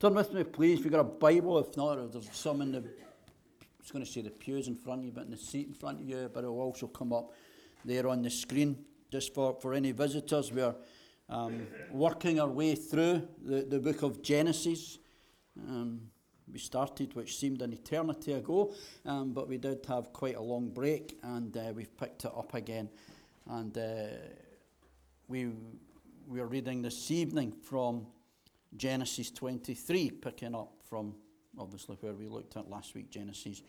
Turn with me, please. If you've got a Bible, if not, there's some in the, I was going to say the pews in front of you, but in the seat in front of you, but it will also come up there on the screen. Just for, for any visitors, we're um, working our way through the, the book of Genesis. Um, we started, which seemed an eternity ago, um, but we did have quite a long break, and uh, we've picked it up again. And uh, we, we're reading this evening from Genesis 23, picking up from obviously where we looked at last week, Genesis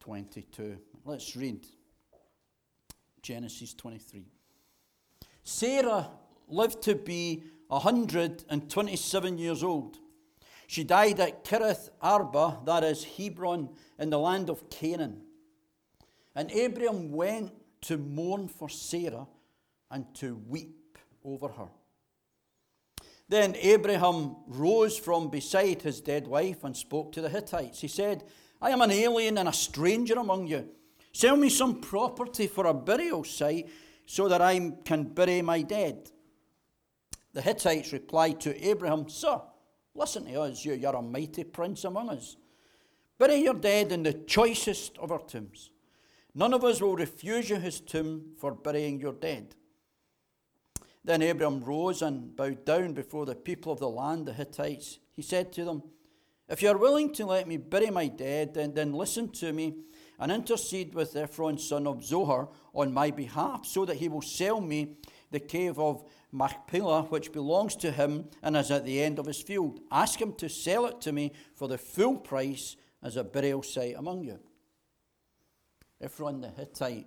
22. Let's read Genesis 23. Sarah lived to be 127 years old. She died at Kiriath Arba, that is Hebron, in the land of Canaan. And Abram went to mourn for Sarah and to weep over her. Then Abraham rose from beside his dead wife and spoke to the Hittites. He said, I am an alien and a stranger among you. Sell me some property for a burial site so that I can bury my dead. The Hittites replied to Abraham, Sir, listen to us, you, you're a mighty prince among us. Bury your dead in the choicest of our tombs. None of us will refuse you his tomb for burying your dead. Then Abram rose and bowed down before the people of the land, the Hittites. He said to them, If you are willing to let me bury my dead, then, then listen to me and intercede with Ephron, son of Zohar, on my behalf, so that he will sell me the cave of Machpelah, which belongs to him and is at the end of his field. Ask him to sell it to me for the full price as a burial site among you. Ephron the Hittite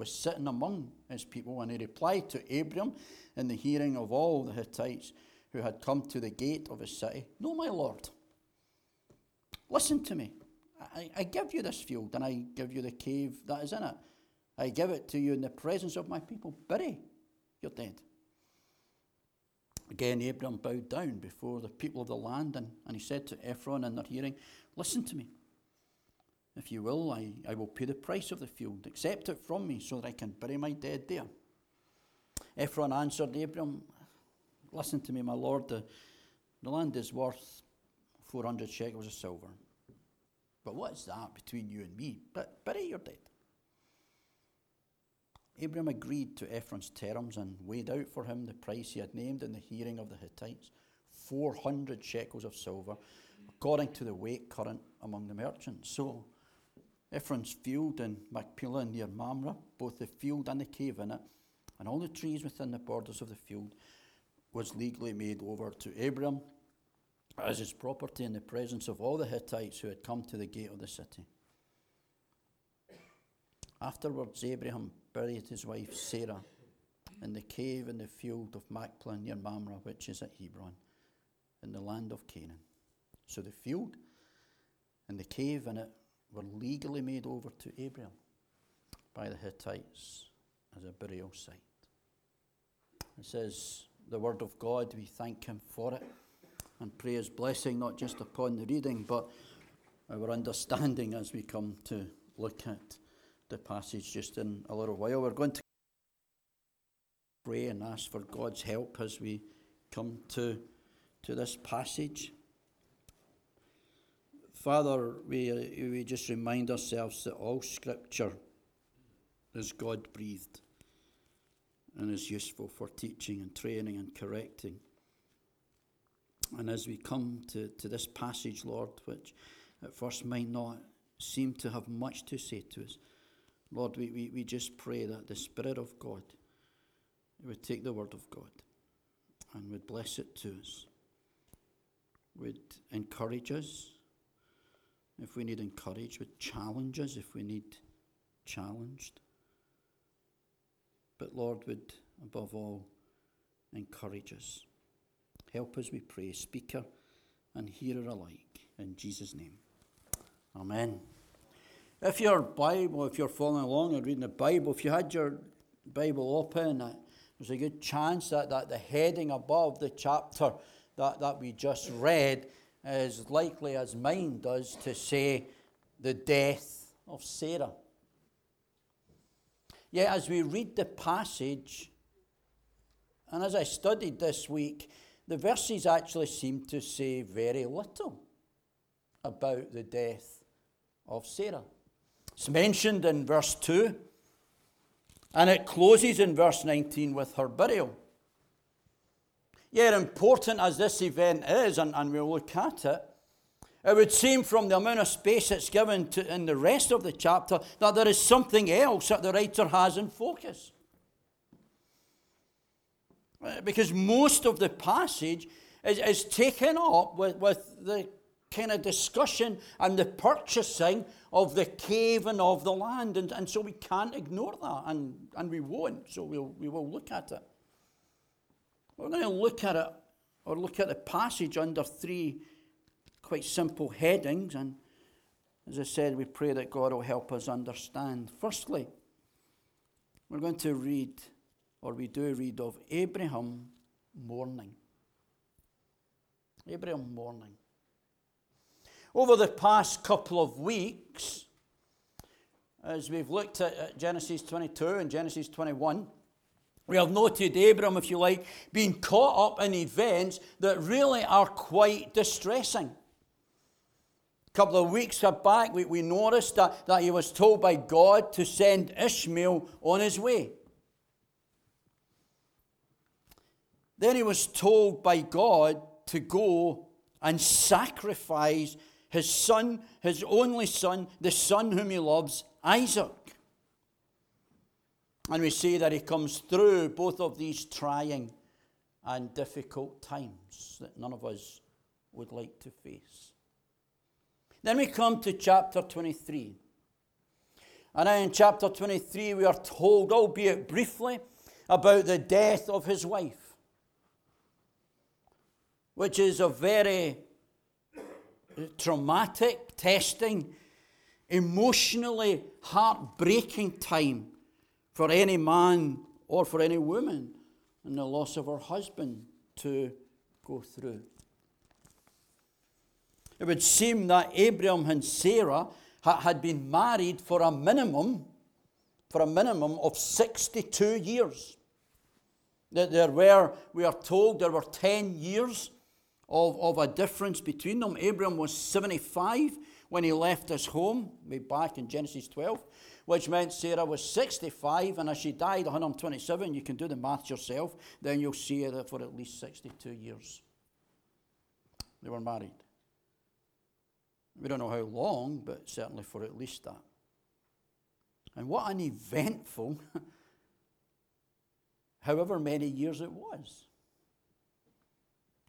was sitting among his people, and he replied to Abram in the hearing of all the Hittites who had come to the gate of his city No, my lord, listen to me. I, I give you this field, and I give you the cave that is in it. I give it to you in the presence of my people. Bury your dead. Again, Abram bowed down before the people of the land, and, and he said to Ephron in their hearing, Listen to me. If you will, I, I will pay the price of the field. Accept it from me so that I can bury my dead there. Ephron answered Abram, Listen to me, my lord, the, the land is worth 400 shekels of silver. But what's that between you and me? But bury your dead. Abram agreed to Ephron's terms and weighed out for him the price he had named in the hearing of the Hittites 400 shekels of silver, according to the weight current among the merchants. So Ephron's field in Machpelah near Mamre, both the field and the cave in it, and all the trees within the borders of the field, was legally made over to Abram as his property in the presence of all the Hittites who had come to the gate of the city. Afterwards, Abraham buried his wife Sarah in the cave in the field of Machpelah near Mamre, which is at Hebron, in the land of Canaan. So the field and the cave in it were legally made over to Abraham by the Hittites as a burial site. It says, the word of God, we thank him for it and pray his blessing not just upon the reading, but our understanding as we come to look at the passage just in a little while. We're going to pray and ask for God's help as we come to, to this passage. Father, we, we just remind ourselves that all Scripture is God breathed and is useful for teaching and training and correcting. And as we come to, to this passage, Lord, which at first might not seem to have much to say to us, Lord, we, we, we just pray that the Spirit of God would take the Word of God and would bless it to us, would encourage us if we need encouraged, would challenge us if we need challenged. But Lord, would above all encourage us. Help us, we pray, speaker and hearer alike, in Jesus' name. Amen. If your Bible, if you're following along and reading the Bible, if you had your Bible open, uh, there's a good chance that, that the heading above the chapter that, that we just read as likely as mine does to say the death of Sarah. Yet, as we read the passage, and as I studied this week, the verses actually seem to say very little about the death of Sarah. It's mentioned in verse 2, and it closes in verse 19 with her burial. Yet, important as this event is, and, and we'll look at it, it would seem from the amount of space it's given to, in the rest of the chapter that there is something else that the writer has in focus. Uh, because most of the passage is, is taken up with, with the kind of discussion and the purchasing of the cave and of the land. And, and so we can't ignore that, and, and we won't. So we'll, we will look at it. We're going to look at it, or look at the passage under three quite simple headings. And as I said, we pray that God will help us understand. Firstly, we're going to read, or we do read, of Abraham mourning. Abraham mourning. Over the past couple of weeks, as we've looked at Genesis 22 and Genesis 21, we have noted Abram, if you like, being caught up in events that really are quite distressing. A couple of weeks back, we, we noticed that, that he was told by God to send Ishmael on his way. Then he was told by God to go and sacrifice his son, his only son, the son whom he loves, Isaac. And we see that he comes through both of these trying and difficult times that none of us would like to face. Then we come to chapter 23. And in chapter 23, we are told, albeit briefly, about the death of his wife, which is a very traumatic, testing, emotionally heartbreaking time for any man or for any woman in the loss of her husband to go through. It would seem that Abraham and Sarah had been married for a minimum, for a minimum of 62 years. There were, we are told, there were 10 years of, of a difference between them. Abraham was 75 when he left his home, way back in Genesis 12, which meant Sarah was 65, and as she died 127, you can do the maths yourself, then you'll see that for at least 62 years. They were married. We don't know how long, but certainly for at least that. And what an eventful, however many years it was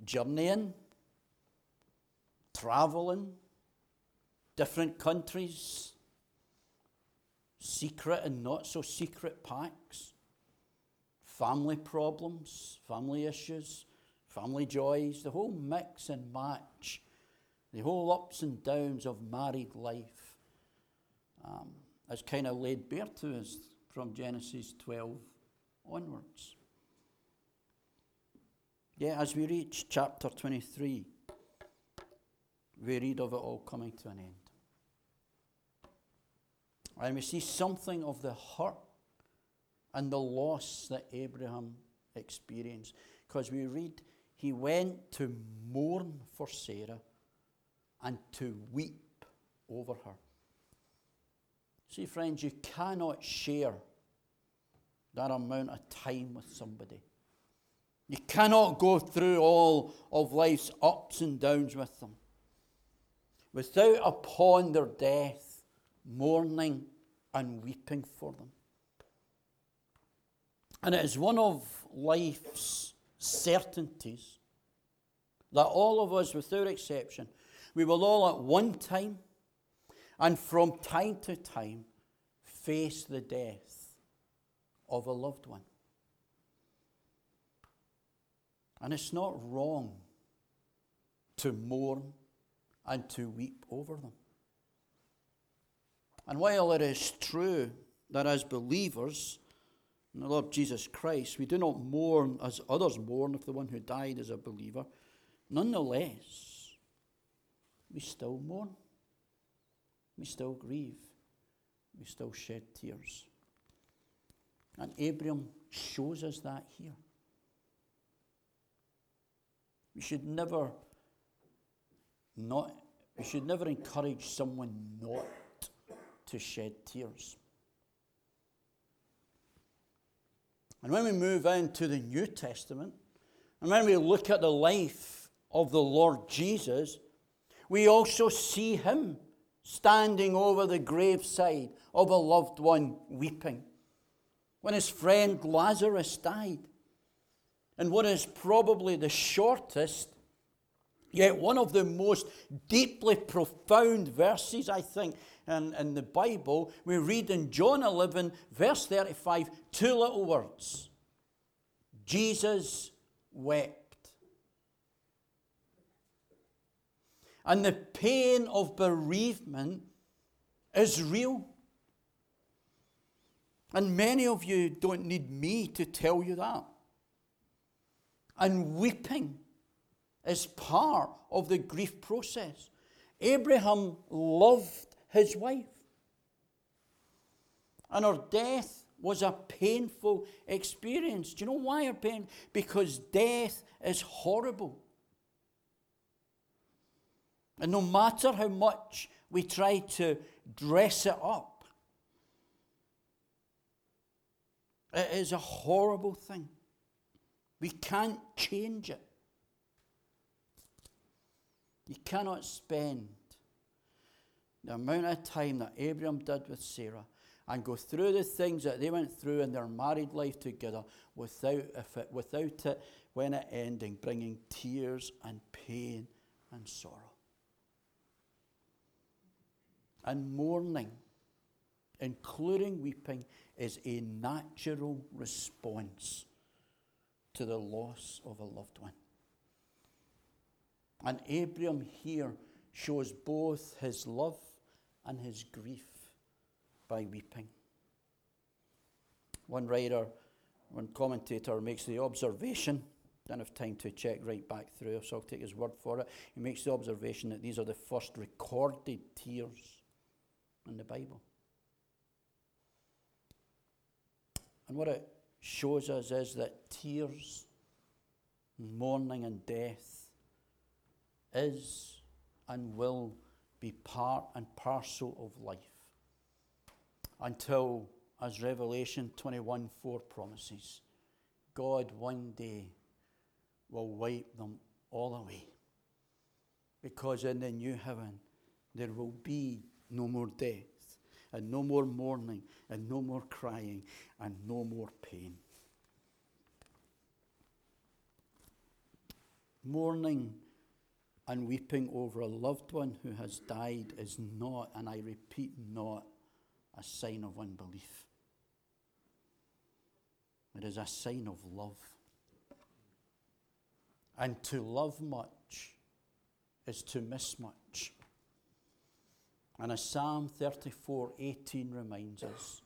journeying, traveling, different countries, secret and not so secret pacts, family problems, family issues, family joys, the whole mix and match, the whole ups and downs of married life um, is kind of laid bare to us from Genesis 12 onwards. Yeah, as we reach chapter 23, we read of it all coming to an end. And we see something of the hurt and the loss that Abraham experienced. Because we read, he went to mourn for Sarah and to weep over her. See, friends, you cannot share that amount of time with somebody you cannot go through all of life's ups and downs with them without upon their death mourning and weeping for them. And it is one of life's certainties that all of us, without exception, we will all at one time and from time to time face the death of a loved one. And it's not wrong to mourn and to weep over them. And while it is true that as believers in the Lord Jesus Christ, we do not mourn as others mourn if the one who died is a believer, nonetheless, we still mourn. We still grieve. We still shed tears. And Abraham shows us that here. We should never not we should never encourage someone not to shed tears. And when we move into the New Testament, and when we look at the life of the Lord Jesus, we also see him standing over the graveside of a loved one weeping. When his friend Lazarus died, and what is probably the shortest, yet one of the most deeply profound verses, I think, in, in the Bible, we read in John 11, verse 35, two little words Jesus wept. And the pain of bereavement is real. And many of you don't need me to tell you that. And weeping is part of the grief process. Abraham loved his wife. And her death was a painful experience. Do you know why her pain? Because death is horrible. And no matter how much we try to dress it up, it is a horrible thing. We can't change it. You cannot spend the amount of time that Abraham did with Sarah and go through the things that they went through in their married life together without, it, without it, when it ending, bringing tears and pain and sorrow. And mourning, including weeping, is a natural response to the loss of a loved one. And Abraham here shows both his love and his grief by weeping. One writer, one commentator makes the observation, don't have time to check right back through, so I'll take his word for it. He makes the observation that these are the first recorded tears in the Bible. And what it shows us is that tears, mourning, and death is and will be part and parcel of life until, as Revelation 21 4 promises, God one day will wipe them all away. Because in the new heaven, there will be no more death, and no more mourning, and no more crying, and no more pain. Mourning and weeping over a loved one who has died is not, and I repeat, not a sign of unbelief. It is a sign of love. And to love much is to miss much. And as Psalm 34 18 reminds us,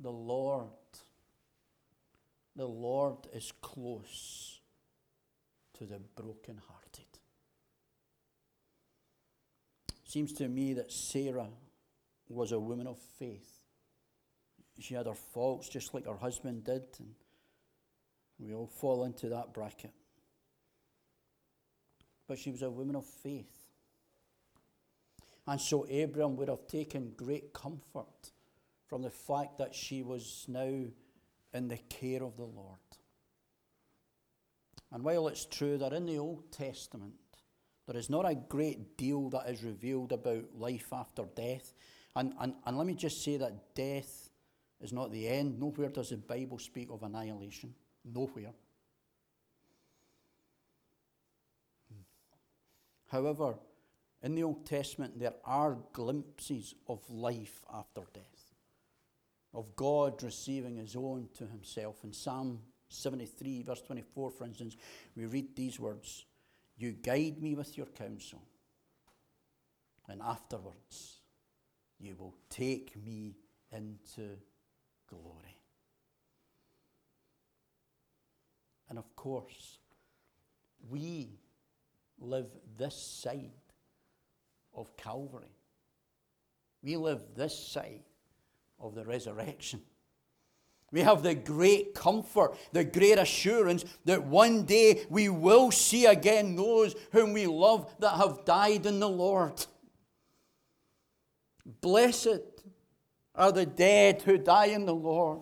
the Lord, the Lord is close to the brokenhearted. Seems to me that Sarah was a woman of faith. She had her faults just like her husband did, and we all fall into that bracket. But she was a woman of faith. And so Abram would have taken great comfort from the fact that she was now in the care of the Lord. And while it's true that in the Old Testament there is not a great deal that is revealed about life after death. And, and, and let me just say that death is not the end. Nowhere does the Bible speak of annihilation. Nowhere. However, in the Old Testament, there are glimpses of life after death, of God receiving his own to himself. In Psalm 73, verse 24, for instance, we read these words you guide me with your counsel, and afterwards you will take me into glory. And of course, we live this side of Calvary. We live this side of the resurrection. We have the great comfort, the great assurance that one day we will see again those whom we love that have died in the Lord. Blessed are the dead who die in the Lord.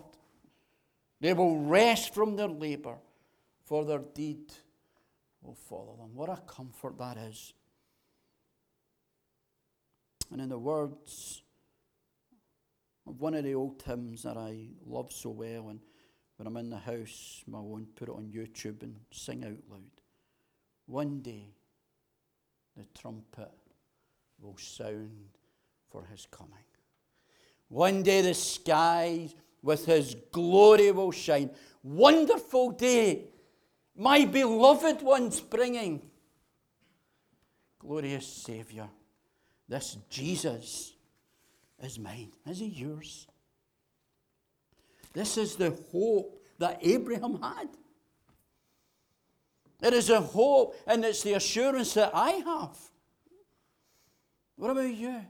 They will rest from their labor, for their deed will follow them. What a comfort that is. And in the words one of the old hymns that I love so well, and when I'm in the house, I won't put it on YouTube and sing out loud. One day, the trumpet will sound for his coming. One day, the skies with his glory will shine. Wonderful day, my beloved ones bringing. Glorious Saviour, this Jesus is mine. Is he yours? This is the hope that Abraham had. It is a hope, and it's the assurance that I have. What about you?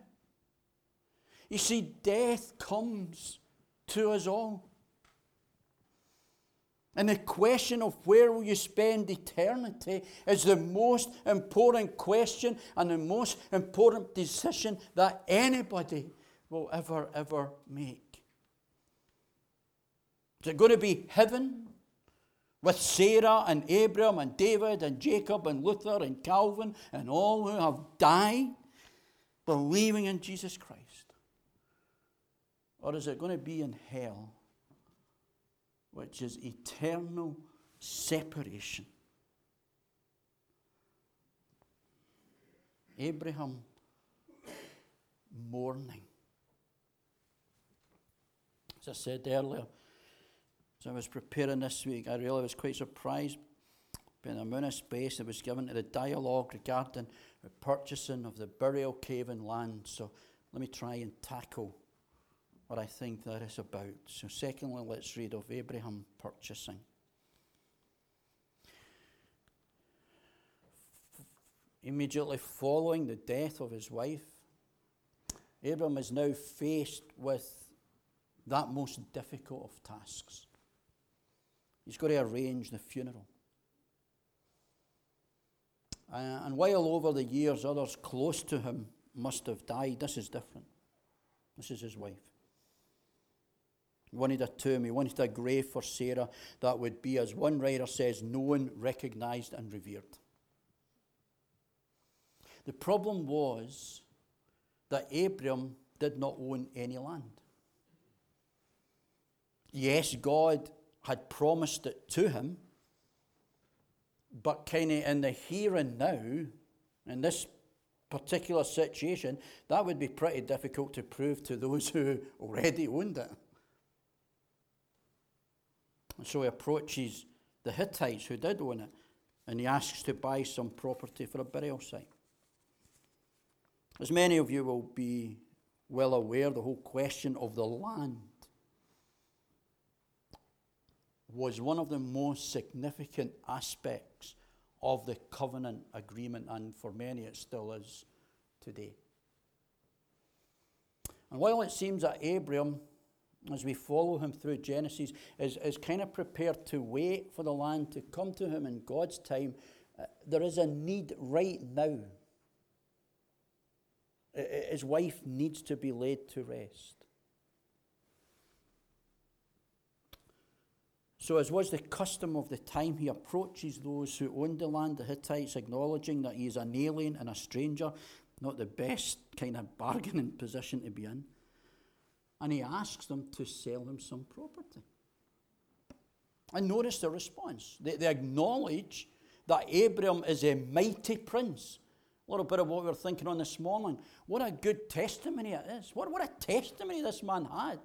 You see, death comes to us all. And the question of where will you spend eternity is the most important question and the most important decision that anybody will ever, ever make. Is it going to be heaven with Sarah and Abraham and David and Jacob and Luther and Calvin and all who have died believing in Jesus Christ? Or is it going to be in hell, which is eternal separation? Abraham mourning. As I said earlier, as I was preparing this week, I really was quite surprised by the amount of space that was given to the dialogue regarding the purchasing of the burial cave and land. So let me try and tackle what I think that is about. So, secondly, let's read of Abraham purchasing. Immediately following the death of his wife, Abraham is now faced with that most difficult of tasks. He's got to arrange the funeral. Uh, and while over the years others close to him must have died, this is different. This is his wife. He wanted a tomb, he wanted a grave for Sarah that would be, as one writer says, known, recognized, and revered. The problem was that Abram did not own any land. Yes, God had promised it to him, but kind of in the here and now, in this particular situation, that would be pretty difficult to prove to those who already owned it. And so he approaches the Hittites who did own it, and he asks to buy some property for a burial site. As many of you will be well aware, the whole question of the land was one of the most significant aspects of the covenant agreement, and for many it still is today. And while it seems that Abram, as we follow him through Genesis, is, is kind of prepared to wait for the land to come to him in God's time, uh, there is a need right now. His wife needs to be laid to rest. So, as was the custom of the time, he approaches those who owned the land, the Hittites, acknowledging that he is an alien and a stranger, not the best kind of bargaining position to be in. And he asks them to sell him some property. And notice the response. They, they acknowledge that Abram is a mighty prince. A little bit of what we were thinking on this morning. What a good testimony it is. What, what a testimony this man had.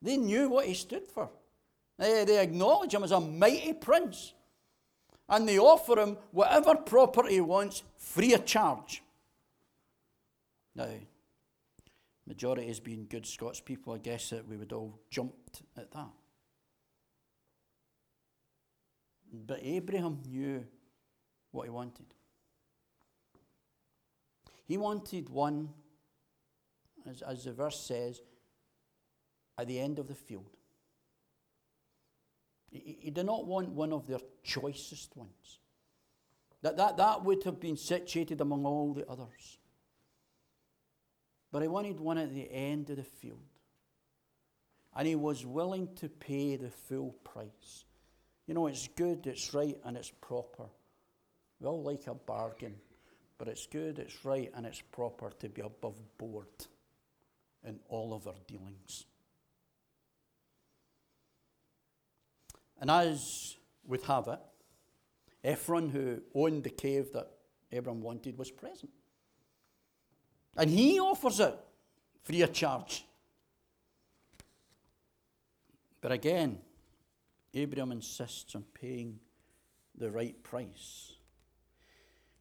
They knew what he stood for. They, they acknowledge him as a mighty prince. And they offer him whatever property he wants free of charge. Now, majority has been good Scots people, I guess that we would all jumped at that. But Abraham knew what he wanted. He wanted one, as, as the verse says, at the end of the field. He, did not want one of their choicest ones. That, that, that would have been situated among all the others. But he wanted one at the end of the field. And he was willing to pay the full price. You know, it's good, it's right, and it's proper. We all like a bargain, but it's good, it's right, and it's proper to be above board in all of our dealings. And as would have it, Ephron, who owned the cave that Abram wanted, was present. And he offers it free of charge. But again, Abram insists on paying the right price.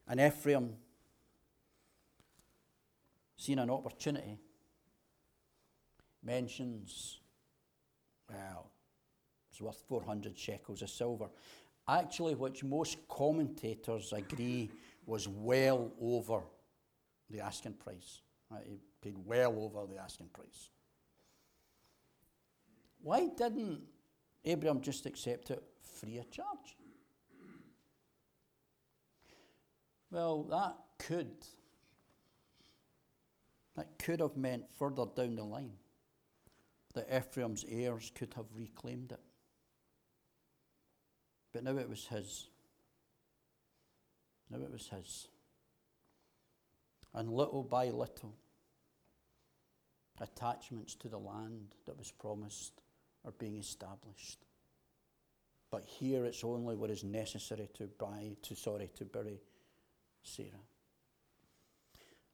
And Ephraim, seeing an opportunity, mentions, well, it's worth 400 shekels of silver. Actually, which most commentators agree was well over the asking price. Right? He paid well over the asking price. Why didn't Abraham just accept it free of charge? Well, that could. That could have meant further down the line that Ephraim's heirs could have reclaimed it. But now it was his. Now it was his. And little by little, attachments to the land that was promised are being established. But here it's only what is necessary to buy to sorry to bury Sarah.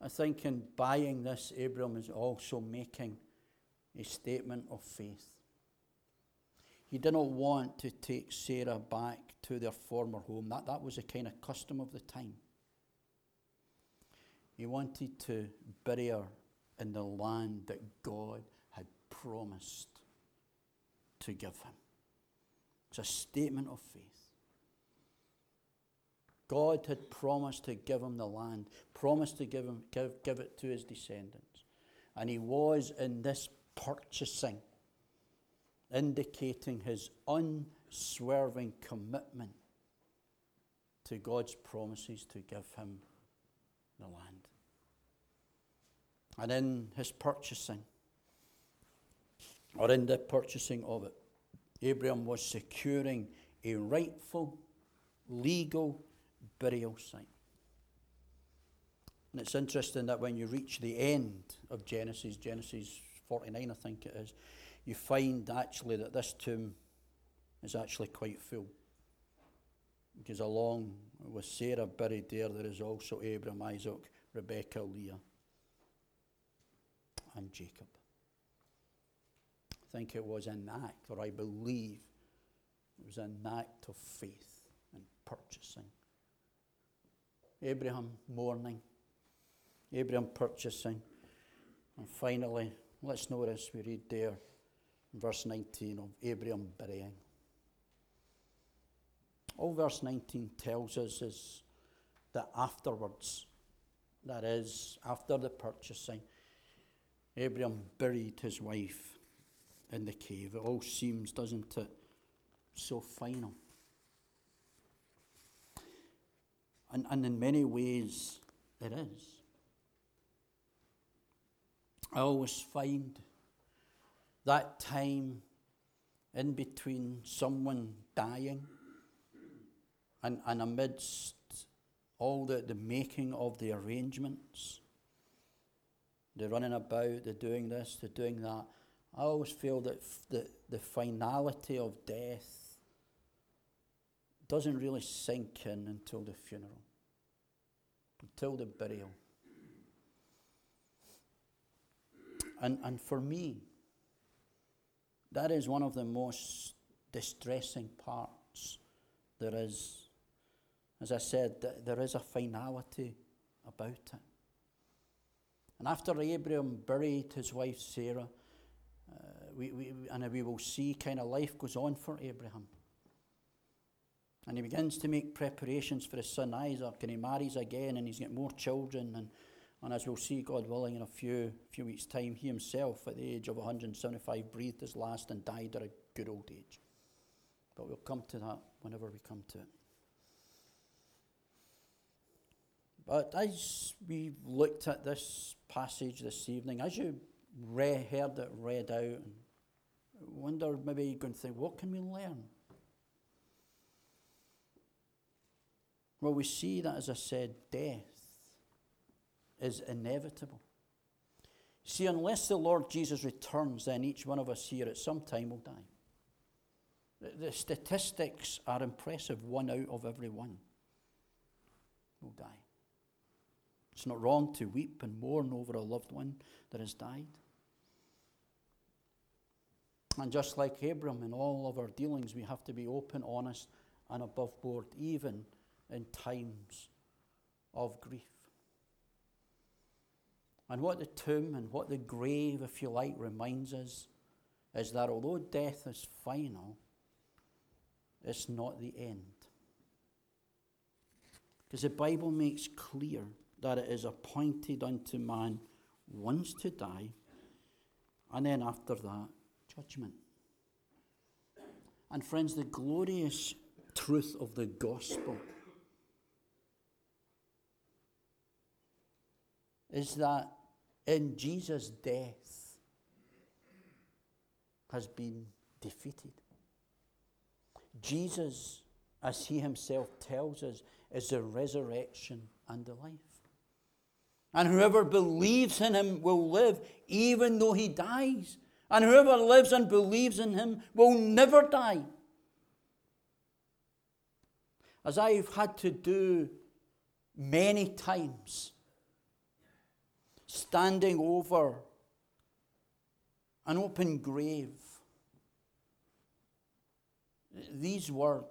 I think in buying this, Abram is also making a statement of faith. He did not want to take Sarah back to their former home. That, that was a kind of custom of the time. He wanted to bury her in the land that God had promised to give him. It's a statement of faith. God had promised to give him the land, promised to give, him, give, give it to his descendants. And he was in this purchasing, indicating his unswerving commitment to God's promises to give him the land. And in his purchasing, or in the purchasing of it, Abraham was securing a rightful, legal burial site. And it's interesting that when you reach the end of Genesis, Genesis 49, I think it is, you find actually that this tomb is actually quite full. Because along with Sarah buried there, there is also Abraham, Isaac, Rebekah, Leah, and Jacob. I think it was an act, or I believe it was an act of faith and purchasing. Abraham mourning, Abraham purchasing, and finally, let's notice we read there verse 19 of Abraham burying. All verse 19 tells us is that afterwards, that is, after the purchasing, Abraham buried his wife in the cave. It all seems, doesn't it, so final. And, and in many ways, it is. I always find that time in between someone dying and, and amidst all the, the making of the arrangements, the running about, the doing this, the doing that, I always feel that f- the, the finality of death doesn't really sink in until the funeral, until the burial. And, and for me, that is one of the most distressing parts there is. As I said, there is a finality about it. And after Abraham buried his wife Sarah, uh, we, we, and we will see kind of life goes on for Abraham. And he begins to make preparations for his son Isaac, and he marries again, and he's got more children. And, and as we'll see, God willing, in a few, few weeks' time, he himself, at the age of 175, breathed his last and died at a good old age. But we'll come to that whenever we come to it. But as we looked at this passage this evening, as you re- heard it read out, and wonder maybe you're going to think, what can we learn? Well, we see that, as I said, death is inevitable. See, unless the Lord Jesus returns, then each one of us here at some time will die. The, statistics are impressive. One out of every one will die. It's not wrong to weep and mourn over a loved one that has died. And just like Abram in all of our dealings, we have to be open, honest, and above board, even in times of grief. And what the tomb and what the grave, if you like, reminds us is that although death is final, it's not the end. Because the Bible makes clear that it is appointed unto man once to die, and then after that, judgment. And friends, the glorious truth of the gospel is that in Jesus' death has been defeated. Jesus, as he himself tells us, is the resurrection and the life. And whoever believes in him will live even though he dies. And whoever lives and believes in him will never die. As I've had to do many times, standing over an open grave, these words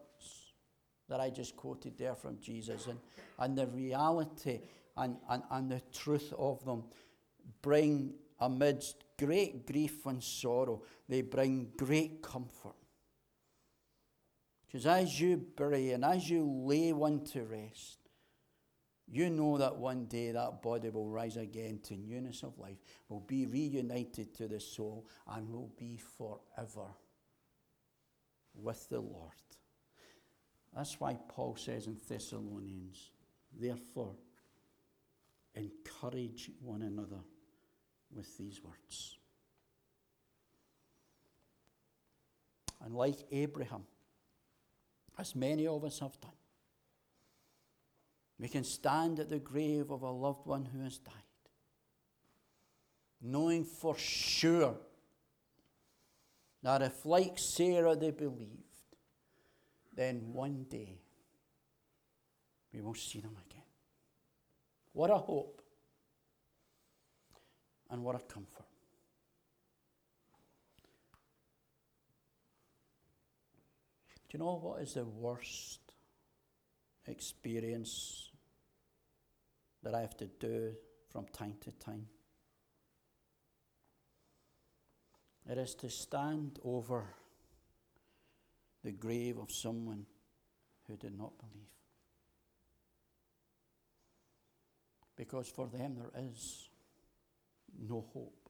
that I just quoted there from Jesus and, and the reality and, and, and the truth of them bring, amidst great grief and sorrow, they bring great comfort. Because as you bury and as you lay one to rest, you know that one day that body will rise again to newness of life, will be reunited to the soul, and will be forever with the Lord. That's why Paul says in Thessalonians, therefore, encourage one another with these words. And like Abraham, as many of us have done, we can stand at the grave of a loved one who has died, knowing for sure that if, like Sarah, they believed, then one day we will see them again. What a hope and what a comfort. Do you know what is the worst experience that I have to do from time to time? It is to stand over the grave of someone who did not believe. Because for them there is no hope.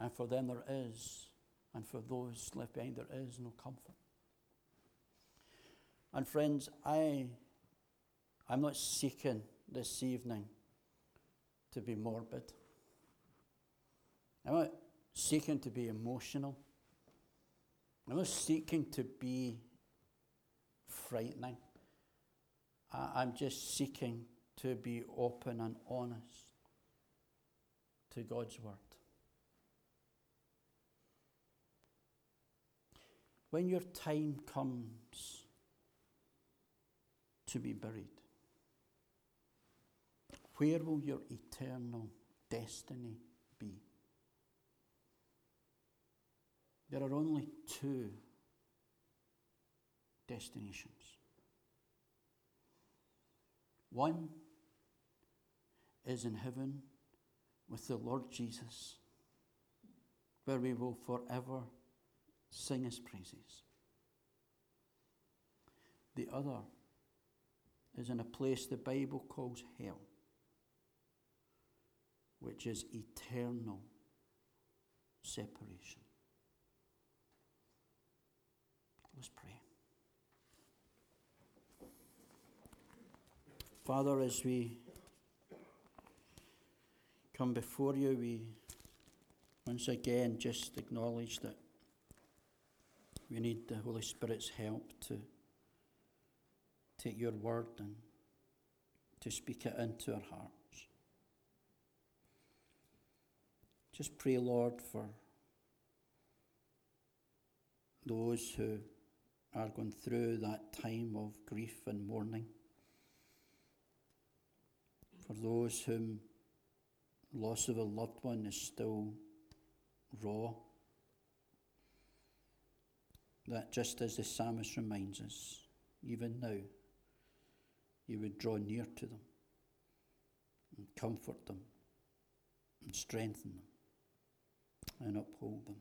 And for them there is, and for those left behind, there is no comfort. And friends, I, I'm not seeking this evening to be morbid. I'm not seeking to be emotional. I'm not seeking to be frightening. I, I'm just seeking to be open and honest to God's Word. When your time comes to be buried, where will your eternal destiny be? There are only two destinations. One is in heaven with the Lord Jesus, where we will forever sing his praises. The other is in a place the Bible calls hell, which is eternal separation. Let's pray. Father, as we come before you, we once again just acknowledge that we need the Holy Spirit's help to take your word and to speak it into our hearts. Just pray, Lord, for those who are going through that time of grief and mourning, for those whom loss of a loved one is still raw, that just as the psalmist reminds us, even now, you would draw near to them and comfort them and strengthen them and uphold them.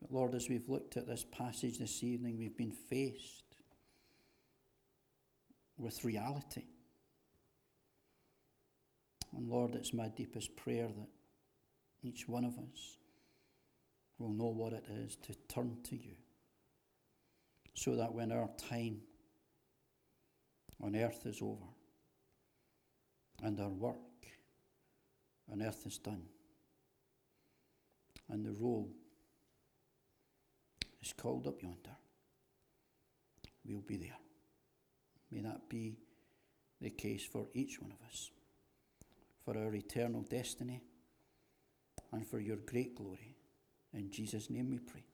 But Lord, as we've looked at this passage this evening, we've been faced with reality. And Lord, it's my deepest prayer that each one of us will know what it is to turn to you, so that when our time on earth is over and our work on earth is done and the roll is called up yonder, we'll be there. May that be the case for each one of us, for our eternal destiny, and for your great glory. In Jesus' name we pray.